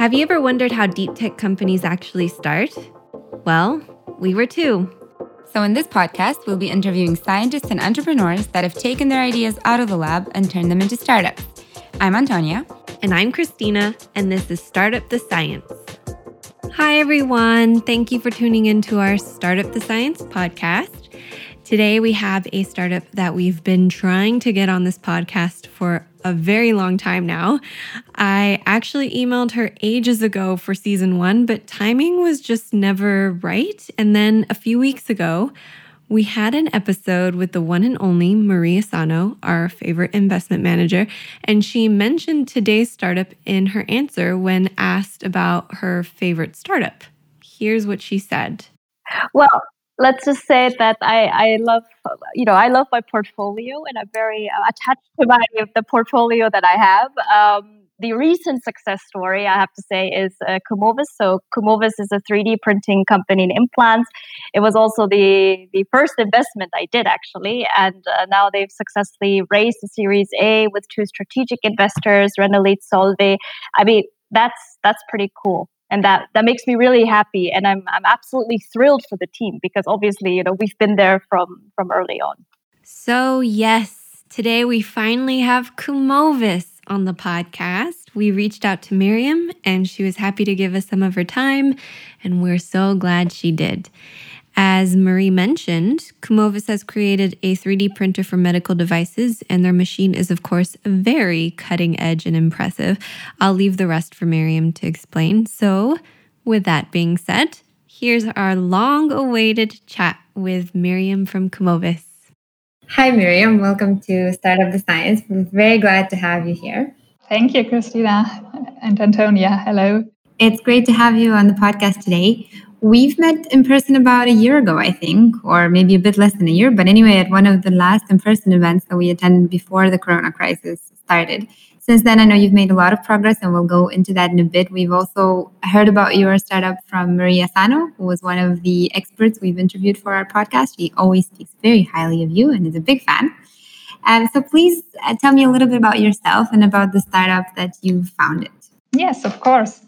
Have you ever wondered how deep tech companies actually start? Well, we were too. So, in this podcast, we'll be interviewing scientists and entrepreneurs that have taken their ideas out of the lab and turned them into startups. I'm Antonia. And I'm Christina, and this is Startup the Science. Hi, everyone. Thank you for tuning into our Startup the Science podcast. Today, we have a startup that we've been trying to get on this podcast for a very long time now. I actually emailed her ages ago for season one, but timing was just never right. And then a few weeks ago, we had an episode with the one and only Marie Asano, our favorite investment manager, and she mentioned today's startup in her answer when asked about her favorite startup. Here's what she said. Well, let's just say that I, I love you know I love my portfolio and I'm very uh, attached to my the portfolio that I have. Um, the recent success story I have to say is uh, Kumovis. So Kumovis is a 3D printing company in implants. It was also the the first investment I did actually, and uh, now they've successfully raised a Series A with two strategic investors, Renolit Solvay. I mean that's that's pretty cool and that that makes me really happy. And i'm i'm absolutely thrilled for the team because obviously you know we've been there from from early on. So yes today we finally have kumovis on the podcast. We reached out to miriam and she was happy to give us some of her time and we're so glad she did as Marie mentioned, Kumovis has created a 3D printer for medical devices, and their machine is, of course, very cutting edge and impressive. I'll leave the rest for Miriam to explain. So, with that being said, here's our long awaited chat with Miriam from Kumovis. Hi, Miriam. Welcome to Startup the Science. We're very glad to have you here. Thank you, Christina and Antonia. Hello. It's great to have you on the podcast today. We've met in person about a year ago, I think, or maybe a bit less than a year. But anyway, at one of the last in person events that we attended before the corona crisis started. Since then, I know you've made a lot of progress, and we'll go into that in a bit. We've also heard about your startup from Marie Asano, who was one of the experts we've interviewed for our podcast. She always speaks very highly of you and is a big fan. Um, so please uh, tell me a little bit about yourself and about the startup that you founded. Yes, of course.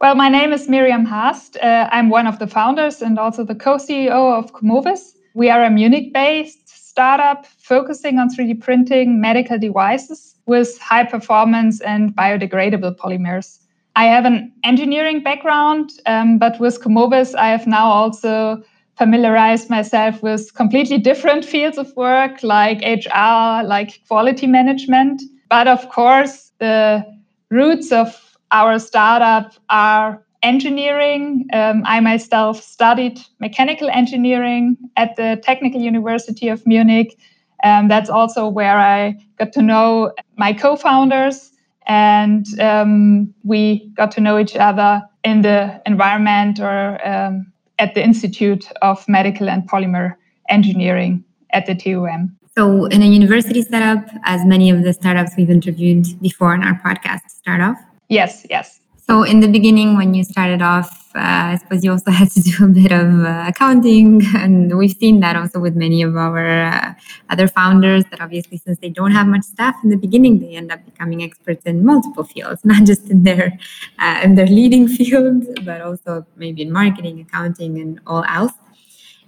Well, my name is Miriam Haerst. Uh, I'm one of the founders and also the co CEO of Kumovis. We are a Munich based startup focusing on 3D printing medical devices with high performance and biodegradable polymers. I have an engineering background, um, but with Kumovis, I have now also familiarized myself with completely different fields of work like HR, like quality management. But of course, the roots of our startup are engineering. Um, I myself studied mechanical engineering at the Technical University of Munich. Um, that's also where I got to know my co founders, and um, we got to know each other in the environment or um, at the Institute of Medical and Polymer Engineering at the TUM. So, in a university setup, as many of the startups we've interviewed before in our podcast start off, Yes, yes. So, in the beginning, when you started off, uh, I suppose you also had to do a bit of uh, accounting. And we've seen that also with many of our uh, other founders that obviously, since they don't have much staff in the beginning, they end up becoming experts in multiple fields, not just in their, uh, in their leading field, but also maybe in marketing, accounting, and all else.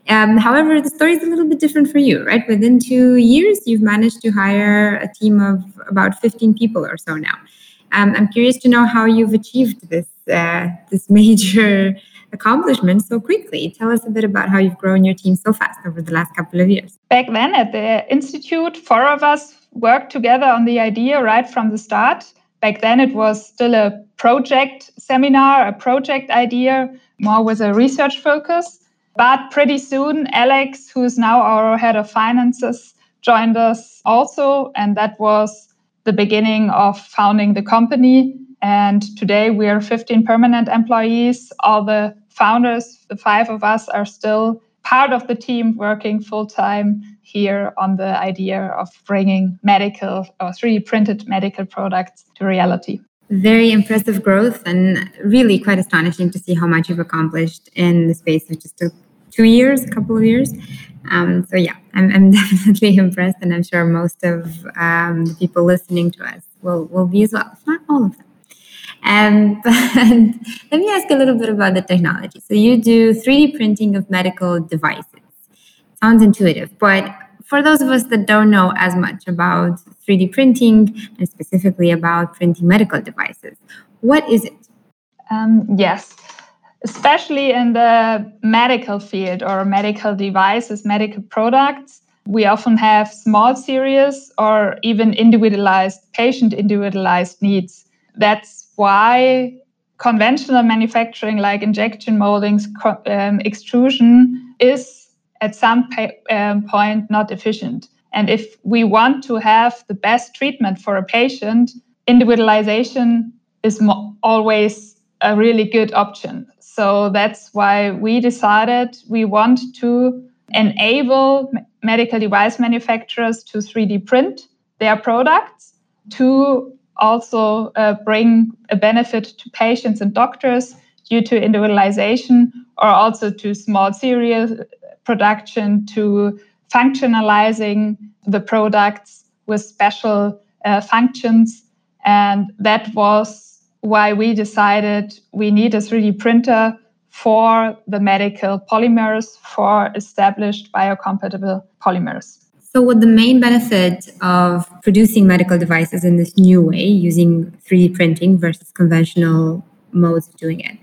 Um, however, the story is a little bit different for you, right? Within two years, you've managed to hire a team of about 15 people or so now. Um, I'm curious to know how you've achieved this uh, this major accomplishment so quickly. Tell us a bit about how you've grown your team so fast over the last couple of years. Back then at the institute, four of us worked together on the idea right from the start. Back then, it was still a project seminar, a project idea, more with a research focus. But pretty soon, Alex, who's now our head of finances, joined us also. And that was the beginning of founding the company. And today we are 15 permanent employees. All the founders, the five of us, are still part of the team working full time here on the idea of bringing medical or 3D printed medical products to reality. Very impressive growth and really quite astonishing to see how much you've accomplished in the space of just two years, a couple of years. Um, so yeah, I'm, I'm, definitely impressed, and I'm sure most of um, the people listening to us will will be as well, not all of them. Um, let me ask a little bit about the technology. So you do 3D printing of medical devices. Sounds intuitive, but for those of us that don't know as much about 3D printing and specifically about printing medical devices, what is it? Um, yes, especially in the medical field or medical devices, medical products, we often have small series or even individualized, patient individualized needs. That's why conventional manufacturing, like injection moldings, um, extrusion, is at some um, point not efficient. And if we want to have the best treatment for a patient, individualization is always a really good option. So that's why we decided we want to enable medical device manufacturers to 3D print their products to also uh, bring a benefit to patients and doctors due to individualization or also to small serial production to functionalizing the products with special uh, functions. And that was why we decided we need a 3d printer for the medical polymers for established biocompatible polymers so, what the main benefit of producing medical devices in this new way, using 3D printing versus conventional modes of doing it,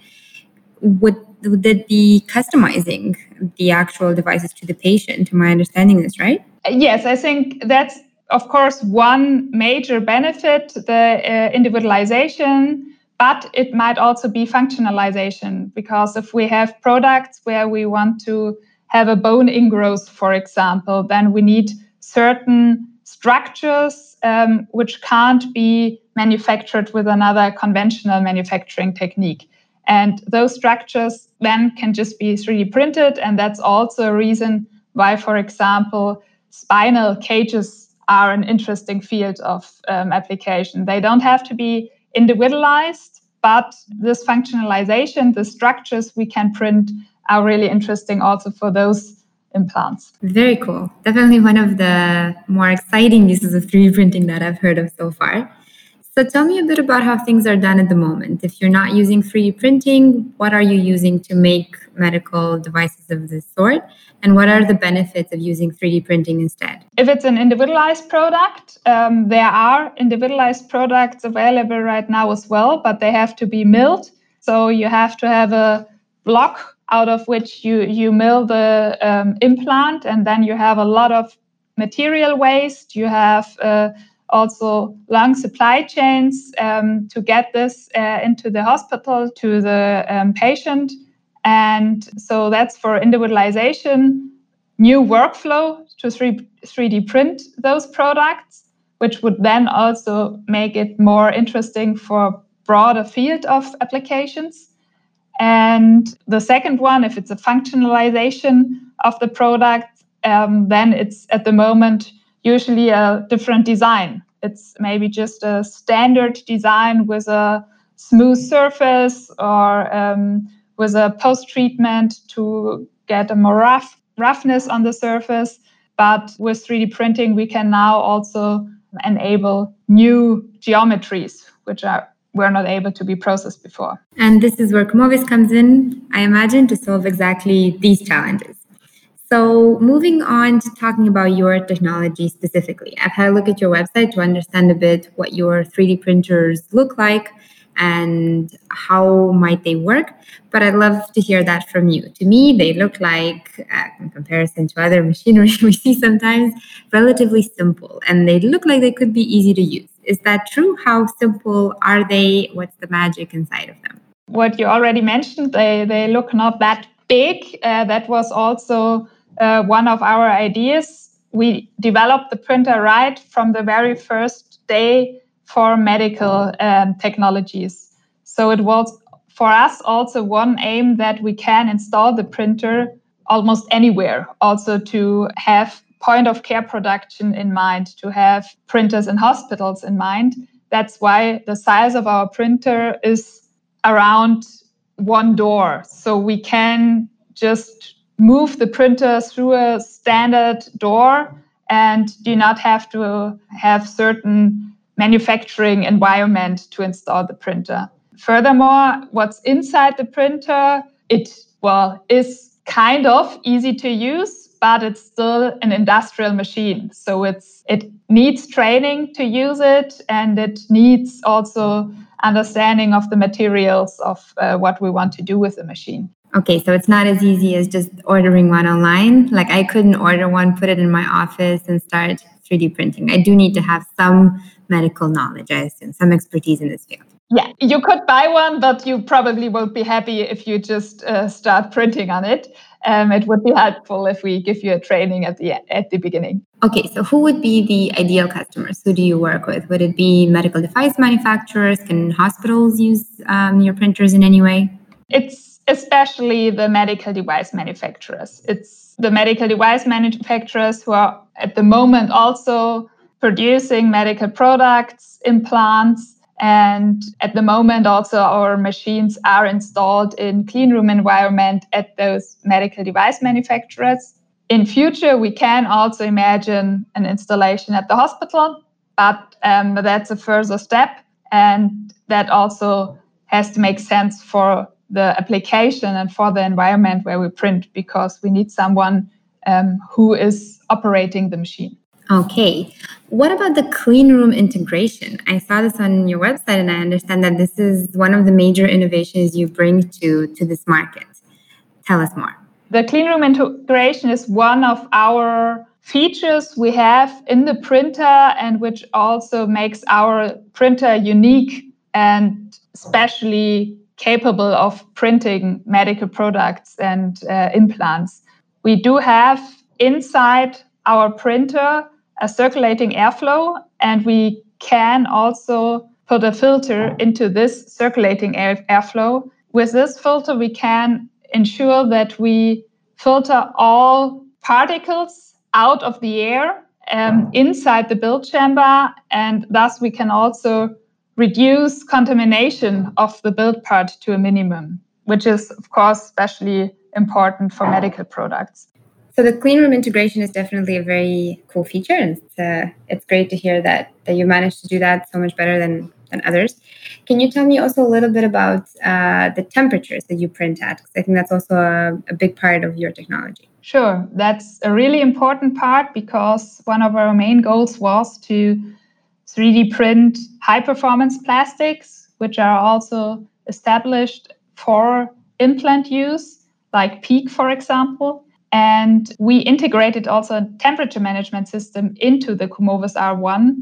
would, would it be customizing the actual devices to the patient? Am I understanding this right? Yes, I think that's, of course, one major benefit the uh, individualization, but it might also be functionalization because if we have products where we want to have a bone ingrowth, for example, then we need certain structures um, which can't be manufactured with another conventional manufacturing technique. And those structures then can just be 3D printed. And that's also a reason why, for example, spinal cages are an interesting field of um, application. They don't have to be individualized, but this functionalization, the structures we can print are really interesting also for those implants. Very cool. Definitely one of the more exciting uses of 3D printing that I've heard of so far. So tell me a bit about how things are done at the moment. If you're not using 3D printing, what are you using to make medical devices of this sort? And what are the benefits of using 3D printing instead? If it's an individualized product, um, there are individualized products available right now as well, but they have to be milled. So you have to have a block out of which you you mill the um, implant, and then you have a lot of material waste. You have uh, also long supply chains um, to get this uh, into the hospital to the um, patient, and so that's for individualization. New workflow to 3, 3D print those products, which would then also make it more interesting for broader field of applications. And the second one, if it's a functionalization of the product, um, then it's at the moment usually a different design. It's maybe just a standard design with a smooth surface or um, with a post treatment to get a more rough roughness on the surface. But with 3D printing, we can now also enable new geometries, which are were not able to be processed before. And this is where Kumovis comes in, I imagine, to solve exactly these challenges. So, moving on to talking about your technology specifically, I've had a look at your website to understand a bit what your 3D printers look like and how might they work but i'd love to hear that from you to me they look like uh, in comparison to other machinery we see sometimes relatively simple and they look like they could be easy to use is that true? How simple are they? What's the magic inside of them? What you already mentioned, they, they look not that big. Uh, that was also uh, one of our ideas. We developed the printer right from the very first day for medical um, technologies. So it was for us also one aim that we can install the printer almost anywhere, also to have point of care production in mind, to have printers in hospitals in mind. That's why the size of our printer is around one door. So we can just move the printer through a standard door and do not have to have certain manufacturing environment to install the printer. furthermore, what's inside the printer, it well is kind of easy to use, but it's still an industrial machine. So it's it needs training to use it, and it needs also understanding of the materials of uh, what we want to do with the machine. Okay, so it's not as easy as just ordering one online. Like I couldn't order one, put it in my office, and start 3D printing. I do need to have some medical knowledge, I assume, some expertise in this field. Yeah, you could buy one, but you probably won't be happy if you just uh, start printing on it. Um, it would be helpful if we give you a training at the at the beginning. Okay, so who would be the ideal customers? Who do you work with? Would it be medical device manufacturers? Can hospitals use um, your printers in any way? It's especially the medical device manufacturers. It's the medical device manufacturers who are at the moment also producing medical products, implants, and at the moment, also our machines are installed in clean room environment at those medical device manufacturers. In future, we can also imagine an installation at the hospital, but um, that's a further step, and that also has to make sense for the application and for the environment where we print because we need someone um, who is operating the machine. Okay. What about the clean room integration? I saw this on your website and I understand that this is one of the major innovations you bring to, to this market. Tell us more. The clean room integration is one of our features we have in the printer and which also makes our printer unique and especially capable of printing medical products and uh, implants. We do have inside our printer a circulating airflow, and we can also put a filter into this circulating air, airflow. With this filter, we can ensure that we filter all particles out of the air um, inside the build chamber, and thus we can also reduce contamination of the build part to a minimum, which is, of course, especially important for medical products. So the clean room integration is definitely a very cool feature, and it's, uh, it's great to hear that that you managed to do that so much better than than others. Can you tell me also a little bit about uh, the temperatures that you print at? Because I think that's also a, a big part of your technology. Sure, that's a really important part because one of our main goals was to 3D print high performance plastics, which are also established for implant use, like PEEK, for example. And we integrated also a temperature management system into the Kumovis R1,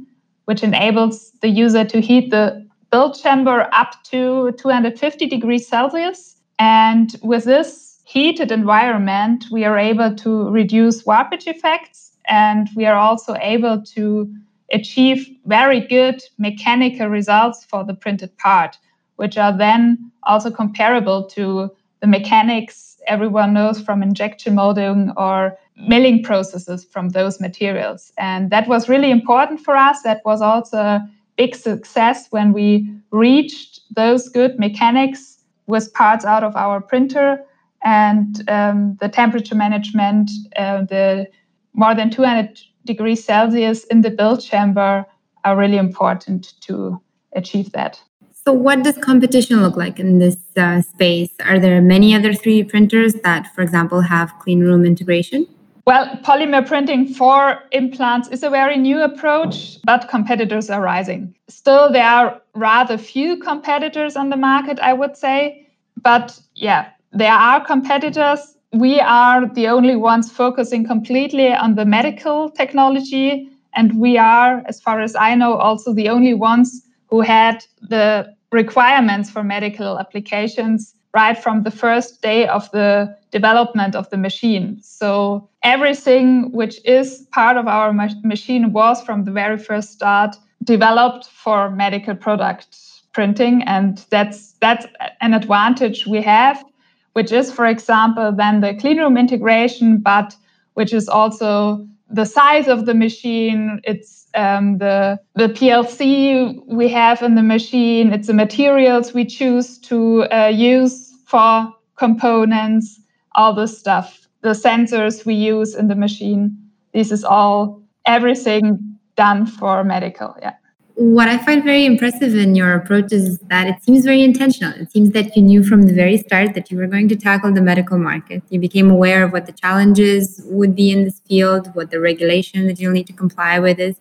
which enables the user to heat the build chamber up to 250 degrees Celsius. And with this heated environment, we are able to reduce warpage effects and we are also able to achieve very good mechanical results for the printed part, which are then also comparable to the mechanics everyone knows from injection molding or milling processes from those materials. And that was really important for us. That was also a big success when we reached those good mechanics with parts out of our printer and um, the temperature management, uh, the more than 200 degrees Celsius in the build chamber are really important to achieve that. So, what does competition look like in this uh, space? Are there many other 3D printers that, for example, have clean room integration? Well, polymer printing for implants is a very new approach, but competitors are rising. Still, there are rather few competitors on the market, I would say. But yeah, there are competitors. We are the only ones focusing completely on the medical technology. And we are, as far as I know, also the only ones who had the requirements for medical applications right from the first day of the development of the machine. So everything which is part of our ma- machine was from the very first start developed for medical product printing and that's that's an advantage we have which is for example then the cleanroom integration but which is also the size of the machine, it's um, the the PLC we have in the machine, it's the materials we choose to uh, use for components, all the stuff, the sensors we use in the machine. This is all everything done for medical. Yeah. What I find very impressive in your approach is that it seems very intentional. It seems that you knew from the very start that you were going to tackle the medical market. You became aware of what the challenges would be in this field, what the regulation that you'll need to comply with is.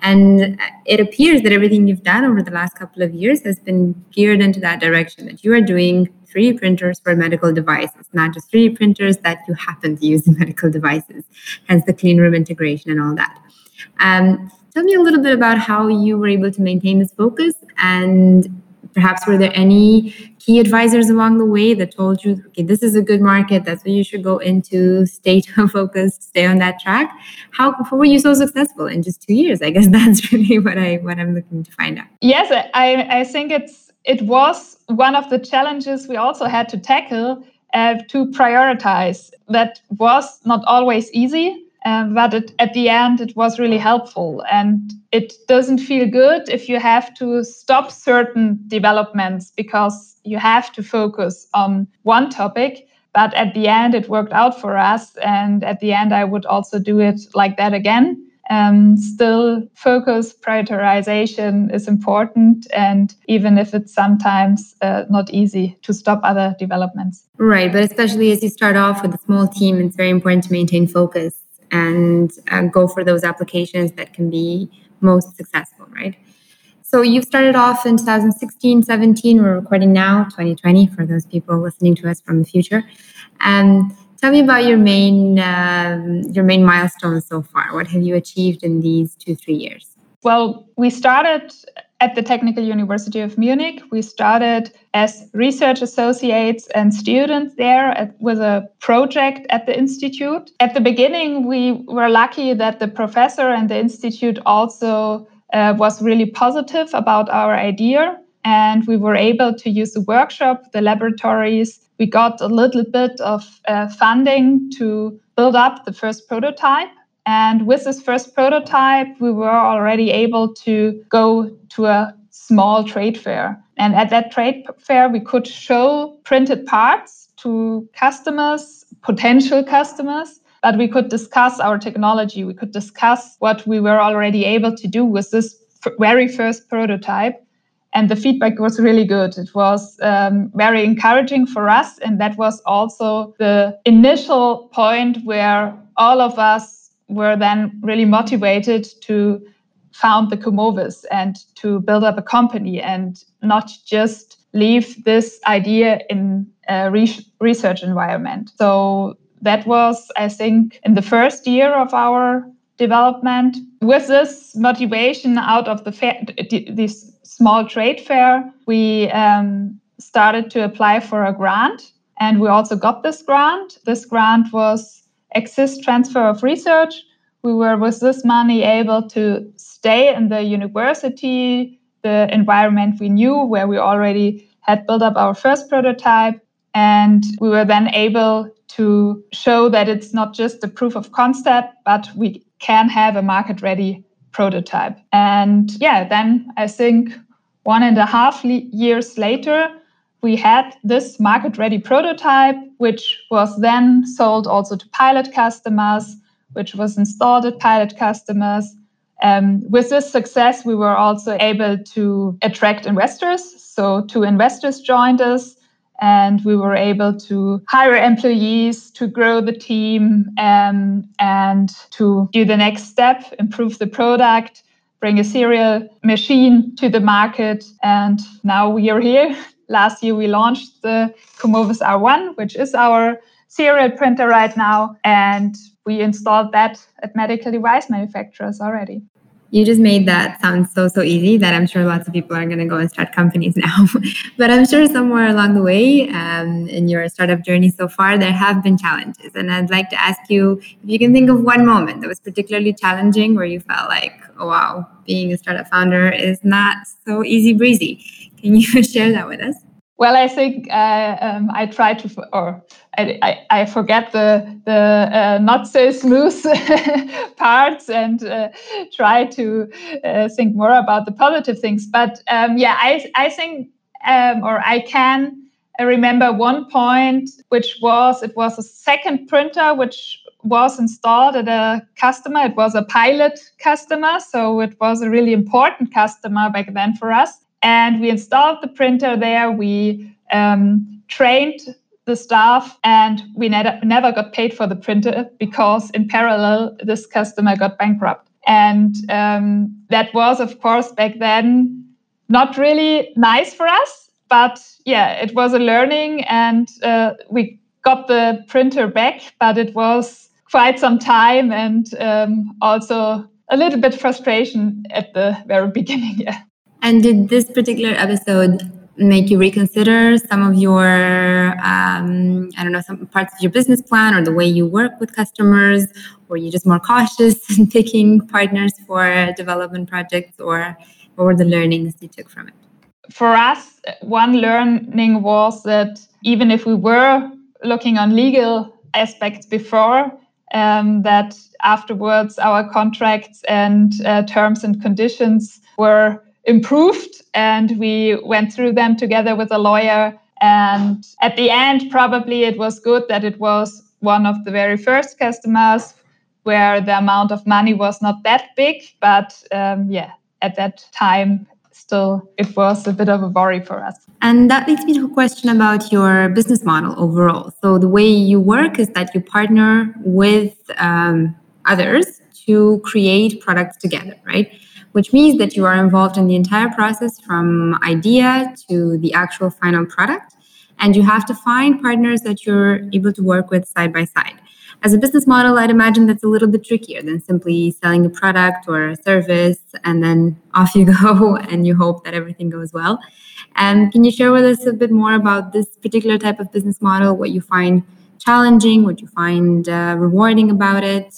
And it appears that everything you've done over the last couple of years has been geared into that direction, that you are doing 3D printers for medical devices, not just 3D printers that you happen to use in medical devices, hence the clean room integration and all that. Um, Tell me a little bit about how you were able to maintain this focus and perhaps were there any key advisors along the way that told you okay this is a good market that's what you should go into stay focused stay on that track how, how were you so successful in just two years? I guess that's really what i what i'm looking to find out. Yes i i think it's it was one of the challenges we also had to tackle uh, to prioritize. That was not always easy um, but it, at the end, it was really helpful. And it doesn't feel good if you have to stop certain developments because you have to focus on one topic. But at the end, it worked out for us. And at the end, I would also do it like that again. Um, still, focus prioritization is important. And even if it's sometimes uh, not easy to stop other developments. Right. But especially as you start off with a small team, it's very important to maintain focus and uh, go for those applications that can be most successful, right? So you started off in 2016, 17. We're recording now, 2020, for those people listening to us from the future. And tell me about your main um, your main milestones so far. What have you achieved in these two three years? Well, we started at the Technical University of Munich. We started as research associates and students there at, with a project at the institute. At the beginning, we were lucky that the professor and the institute also uh, was really positive about our idea. And we were able to use the workshop, the laboratories. We got a little bit of uh, funding to build up the first prototype. And with this first prototype, we were already able to go to a small trade fair. And at that trade fair, we could show printed parts to customers, potential customers, but we could discuss our technology. We could discuss what we were already able to do with this very first prototype. And the feedback was really good. It was um, very encouraging for us. And that was also the initial point where all of us were then really motivated to found the Kumovis and to build up a company and not just leave this idea in a re- research environment. So that was, I think, in the first year of our development. With this motivation out of the fair, this small trade fair, we um, started to apply for a grant, and we also got this grant. This grant was Exist Transfer of Research. We were, with this money, able to stay in the university, the environment we knew, where we already had built up our first prototype. And we were then able to show that it's not just a proof of concept, but we can have a market ready prototype. And yeah, then I think one and a half le- years later, we had this market ready prototype, which was then sold also to pilot customers, which was installed at pilot customers. Um, with this success, we were also able to attract investors. So, two investors joined us, and we were able to hire employees to grow the team um, and to do the next step, improve the product, bring a serial machine to the market. And now we are here Last year, we launched the Kumovis R1, which is our serial printer right now, and we installed that at medical device manufacturers already. You just made that sound so, so easy that I'm sure lots of people are going to go and start companies now. but I'm sure somewhere along the way um, in your startup journey so far, there have been challenges. And I'd like to ask you if you can think of one moment that was particularly challenging where you felt like, oh, wow, being a startup founder is not so easy breezy. Can you share that with us? Well, I think uh, um, I try to, or I, I, I forget the the uh, not so smooth parts and uh, try to uh, think more about the positive things. But um, yeah, I I think um, or I can remember one point, which was it was a second printer which was installed at a customer. It was a pilot customer, so it was a really important customer back then for us. And we installed the printer there. We um, trained the staff, and we ne- never got paid for the printer because, in parallel, this customer got bankrupt. And um, that was, of course, back then not really nice for us. But yeah, it was a learning, and uh, we got the printer back, but it was quite some time and um, also a little bit frustration at the very beginning. Yeah. And did this particular episode make you reconsider some of your, um, I don't know, some parts of your business plan or the way you work with customers? Were you just more cautious in picking partners for development projects, or what were the learnings you took from it? For us, one learning was that even if we were looking on legal aspects before, um, that afterwards our contracts and uh, terms and conditions were improved and we went through them together with a lawyer and at the end probably it was good that it was one of the very first customers where the amount of money was not that big but um, yeah at that time still it was a bit of a worry for us and that leads me to a question about your business model overall. So, the way you work is that you partner with um, others to create products together, right? Which means that you are involved in the entire process from idea to the actual final product. And you have to find partners that you're able to work with side by side. As a business model, I'd imagine that's a little bit trickier than simply selling a product or a service and then off you go and you hope that everything goes well. And can you share with us a bit more about this particular type of business model, what you find challenging, what you find uh, rewarding about it?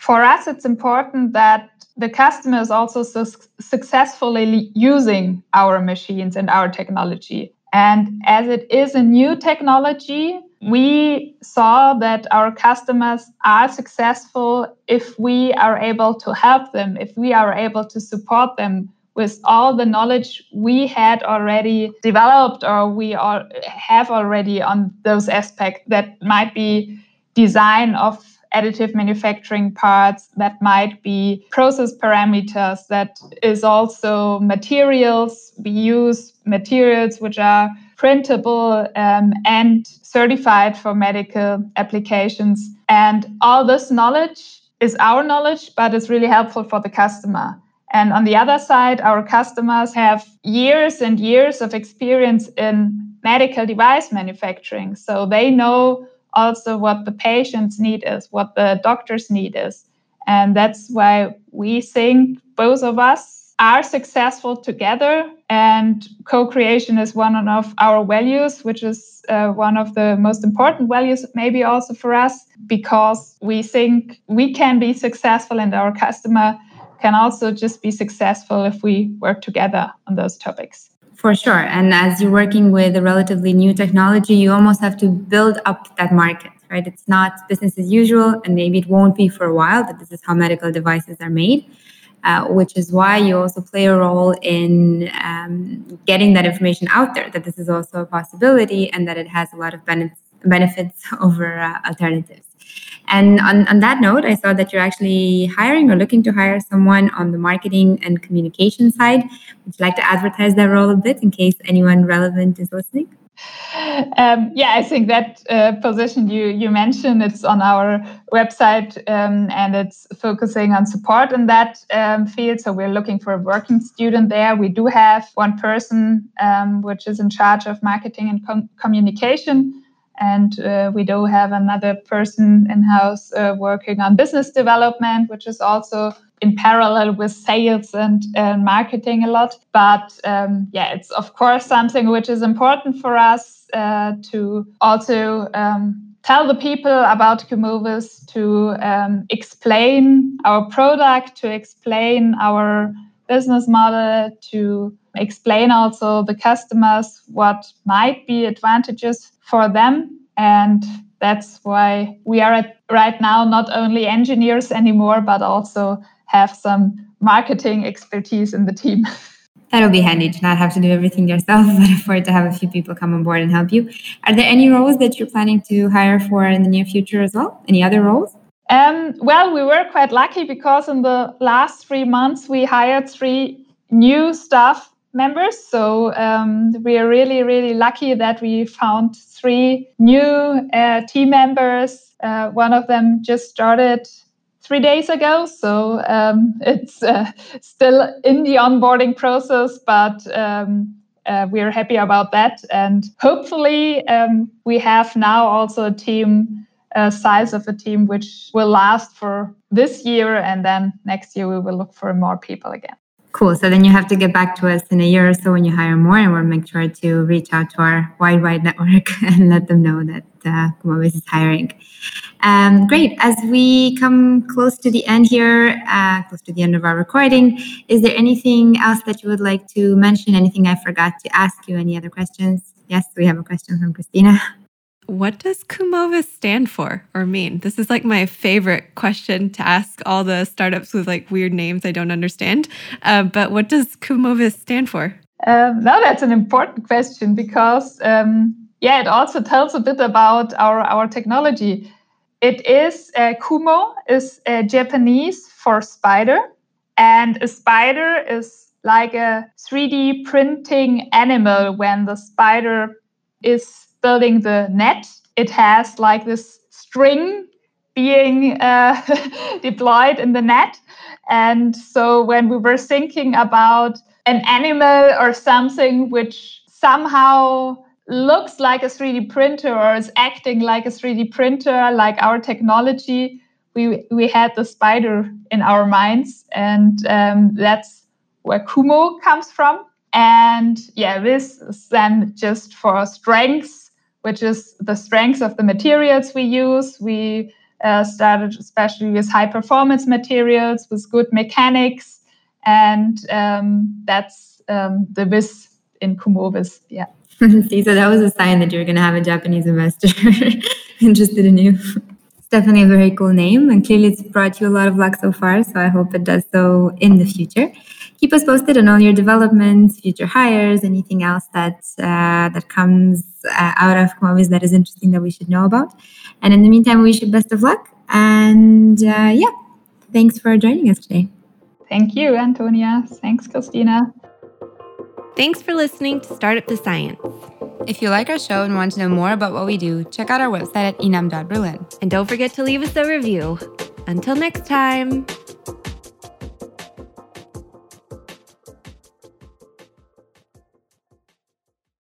For us, it's important that the customer is also su- successfully using our machines and our technology. And as it is a new technology, we saw that our customers are successful if we are able to help them, if we are able to support them with all the knowledge we had already developed or we all have already on those aspects that might be design of additive manufacturing parts that might be process parameters that is also materials. We use materials which are printable um, and certified for medical applications. And all this knowledge is our knowledge but it's really helpful for the customer. And on the other side, our customers have years and years of experience in medical device manufacturing. So they know also what the patient's need is, what the doctor's need is. And that's why we think both of us are successful together. And co creation is one of our values, which is uh, one of the most important values, maybe also for us, because we think we can be successful and our customer can also just be successful if we work together on those topics. For sure. And as you're working with a relatively new technology, you almost have to build up that market, right? It's not business as usual, and maybe it won't be for a while, but this is how medical devices are made. Uh, which is why you also play a role in um, getting that information out there that this is also a possibility and that it has a lot of benefits, benefits over uh, alternatives. And on, on that note, I saw that you're actually hiring or looking to hire someone on the marketing and communication side. Would you like to advertise that role a bit in case anyone relevant is listening? Um, yeah, I think that uh, position you you mentioned it's on our website um, and it's focusing on support in that um, field. So we're looking for a working student there. We do have one person um, which is in charge of marketing and com- communication. And uh, we do have another person in house uh, working on business development, which is also in parallel with sales and marketing a lot. But um, yeah, it's of course something which is important for us uh, to also um, tell the people about Kumovis, to um, explain our product, to explain our business model, to explain also the customers what might be advantages for them. And that's why we are at, right now not only engineers anymore, but also have some marketing expertise in the team. That'll be handy to not have to do everything yourself, but for it to have a few people come on board and help you. Are there any roles that you're planning to hire for in the near future as well? Any other roles? Um, well, we were quite lucky because in the last three months we hired three new staff members. So um, we are really, really lucky that we found three new uh, team members. Uh, one of them just started three days ago, so um, it's uh, still in the onboarding process, but. Um, uh, we are happy about that, and hopefully, um, we have now also a team size of a team which will last for this year and then next year we will look for more people again cool. So then you have to get back to us in a year or so when you hire more and we'll make sure to reach out to our wide wide network and let them know that uh, is hiring. Um, great. As we come close to the end here uh, close to the end of our recording is there anything else that you would like to mention? Anything i forgot to ask you? Any other questions? Yes we have a question from christina what does Kumovis stand for or mean? This is like my favorite question to ask all the startups with like weird names I don't understand. Uh, but what does Kumovis stand for? Um, now that's an important question because um, yeah, it also tells a bit about our our technology. It is uh, Kumo is uh, Japanese for spider, and a spider is like a 3D printing animal when the spider is building the net, it has like this string being uh, deployed in the net. And so when we were thinking about an animal or something which somehow looks like a 3D printer or is acting like a 3D printer, like our technology, we, we had the spider in our minds. And um, that's where Kumo comes from. And yeah, this is then just for strengths which is the strength of the materials we use. We uh, started especially with high performance materials with good mechanics, and um, that's um, the vis in Kumovis. Yeah. See, so that was a sign that you're going to have a Japanese investor interested in you. It's definitely a very cool name, and clearly it's brought you a lot of luck so far. So I hope it does so in the future keep us posted on all your developments, future hires, anything else that uh, that comes uh, out of Kumovis that is interesting that we should know about. And in the meantime, we wish you best of luck. And uh, yeah, thanks for joining us today. Thank you, Antonia. Thanks, Christina. Thanks for listening to Startup the Science. If you like our show and want to know more about what we do, check out our website at inam.berlin. And don't forget to leave us a review. Until next time.